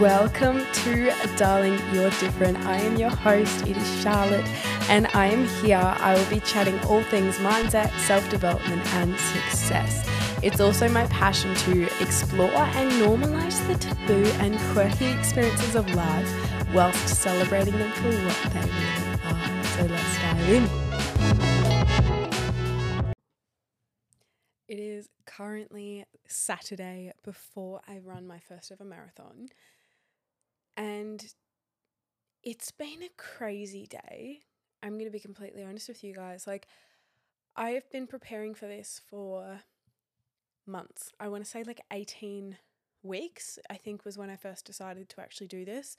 Welcome to Darling You're Different. I am your host, it is Charlotte, and I am here. I will be chatting all things mindset, self development, and success. It's also my passion to explore and normalize the taboo and quirky experiences of life whilst celebrating them for what they really are. So let's dive in. Currently Saturday before I run my first ever marathon. And it's been a crazy day. I'm going to be completely honest with you guys. Like, I have been preparing for this for months. I want to say like 18 weeks, I think was when I first decided to actually do this.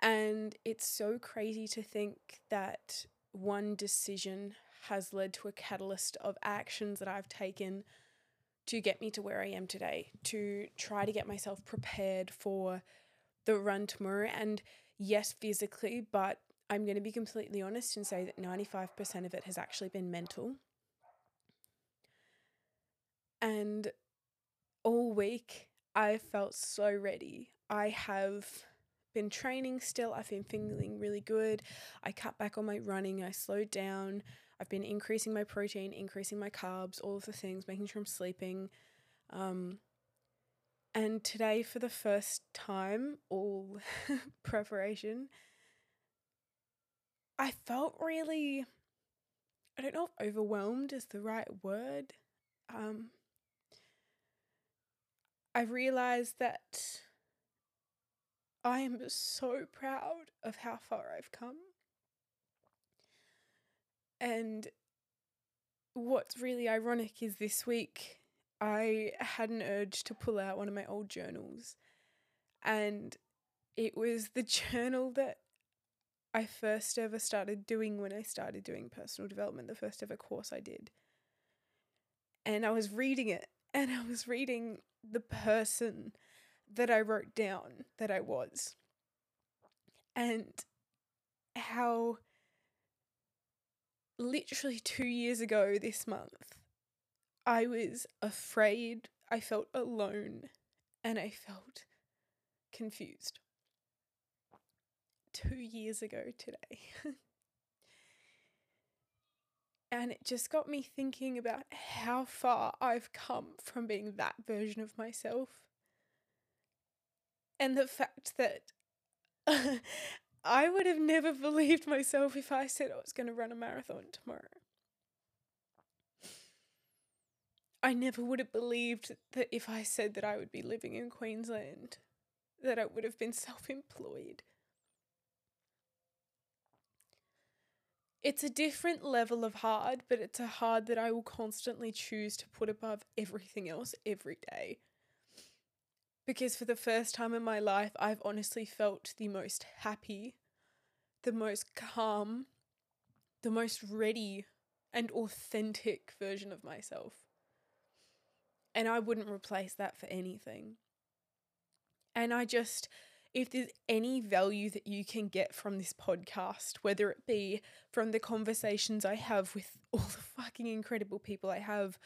And it's so crazy to think that one decision has led to a catalyst of actions that I've taken to get me to where I am today, to try to get myself prepared for the run tomorrow. And yes, physically, but I'm going to be completely honest and say that 95% of it has actually been mental. And all week, I felt so ready. I have been training still. I've been feeling really good. I cut back on my running. I slowed down. I've been increasing my protein, increasing my carbs, all of the things, making sure I'm sleeping. Um, and today, for the first time, all preparation, I felt really, I don't know if overwhelmed is the right word. Um, I realized that I am so proud of how far I've come. And what's really ironic is this week I had an urge to pull out one of my old journals. And it was the journal that I first ever started doing when I started doing personal development, the first ever course I did. And I was reading it, and I was reading the person that I wrote down that I was. And how literally two years ago this month, I was afraid, I felt alone, and I felt confused. Two years ago today. and it just got me thinking about how far I've come from being that version of myself. And the fact that I would have never believed myself if I said I was going to run a marathon tomorrow. I never would have believed that if I said that I would be living in Queensland, that I would have been self employed. It's a different level of hard, but it's a hard that I will constantly choose to put above everything else every day. Because for the first time in my life, I've honestly felt the most happy, the most calm, the most ready and authentic version of myself. And I wouldn't replace that for anything. And I just, if there's any value that you can get from this podcast, whether it be from the conversations I have with all the fucking incredible people I have,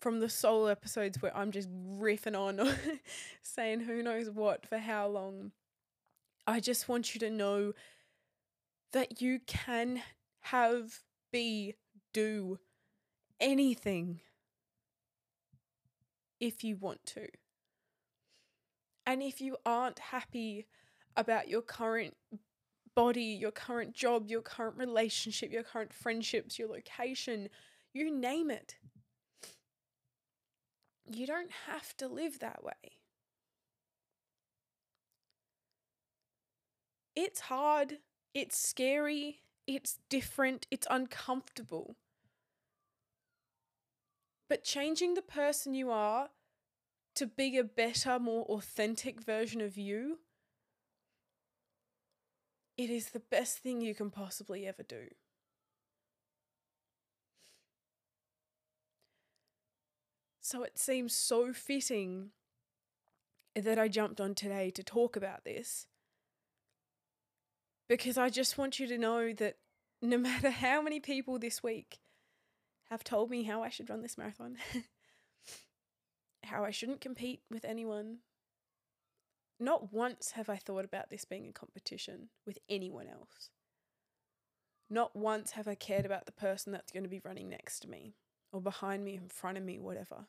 from the solo episodes where I'm just riffing on, saying who knows what for how long, I just want you to know that you can have, be, do anything if you want to. And if you aren't happy about your current body, your current job, your current relationship, your current friendships, your location, you name it, you don't have to live that way. It's hard, it's scary, it's different, it's uncomfortable. But changing the person you are to be a better, more authentic version of you, it is the best thing you can possibly ever do. So it seems so fitting that I jumped on today to talk about this because I just want you to know that no matter how many people this week have told me how I should run this marathon, how I shouldn't compete with anyone, not once have I thought about this being a competition with anyone else. Not once have I cared about the person that's going to be running next to me or behind me, in front of me, whatever.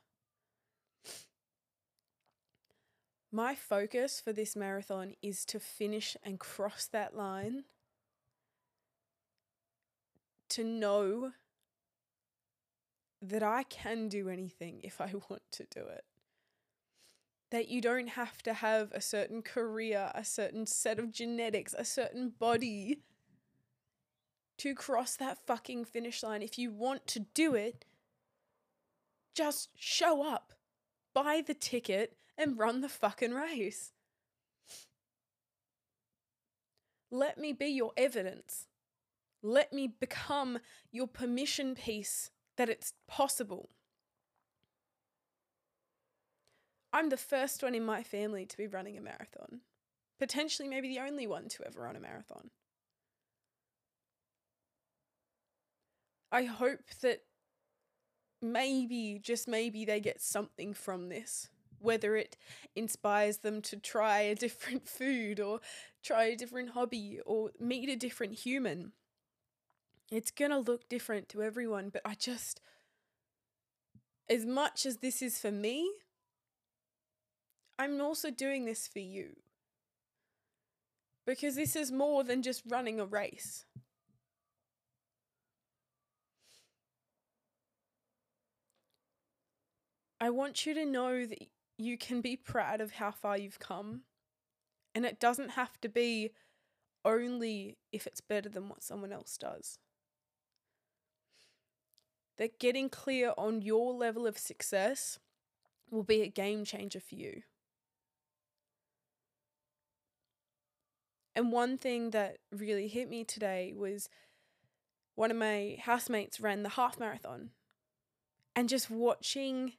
My focus for this marathon is to finish and cross that line, to know that I can do anything if I want to do it. That you don't have to have a certain career, a certain set of genetics, a certain body to cross that fucking finish line. If you want to do it, just show up, buy the ticket, and run the fucking race. Let me be your evidence. Let me become your permission piece that it's possible. I'm the first one in my family to be running a marathon, potentially, maybe the only one to ever run a marathon. I hope that maybe, just maybe, they get something from this. Whether it inspires them to try a different food or try a different hobby or meet a different human. It's going to look different to everyone, but I just, as much as this is for me, I'm also doing this for you. Because this is more than just running a race. I want you to know that you can be proud of how far you've come. And it doesn't have to be only if it's better than what someone else does. That getting clear on your level of success will be a game changer for you. And one thing that really hit me today was one of my housemates ran the half marathon. And just watching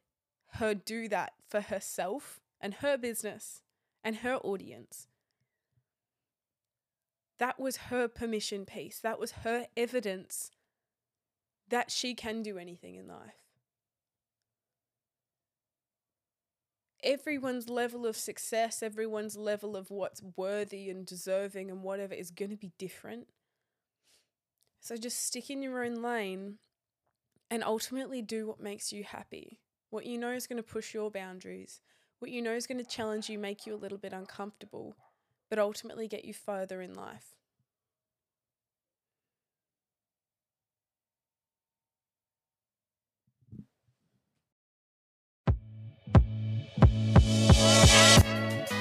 her do that for herself and her business and her audience. That was her permission piece. That was her evidence that she can do anything in life. Everyone's level of success, everyone's level of what's worthy and deserving and whatever is going to be different. So just stick in your own lane and ultimately do what makes you happy what you know is going to push your boundaries, what you know is going to challenge you, make you a little bit uncomfortable, but ultimately get you further in life.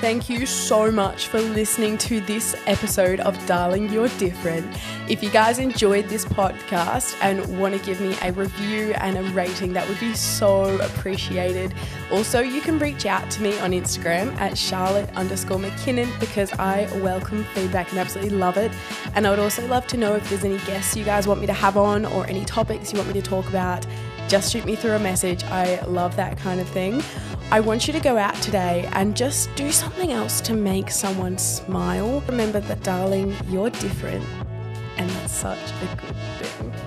Thank you so much for listening to this episode of Darling You're Different. If you guys enjoyed this podcast and want to give me a review and a rating, that would be so appreciated. Also, you can reach out to me on Instagram at Charlotte underscore McKinnon because I welcome feedback and absolutely love it. And I would also love to know if there's any guests you guys want me to have on or any topics you want me to talk about. Just shoot me through a message. I love that kind of thing. I want you to go out today and just do something else to make someone smile. Remember that, darling, you're different, and that's such a good thing.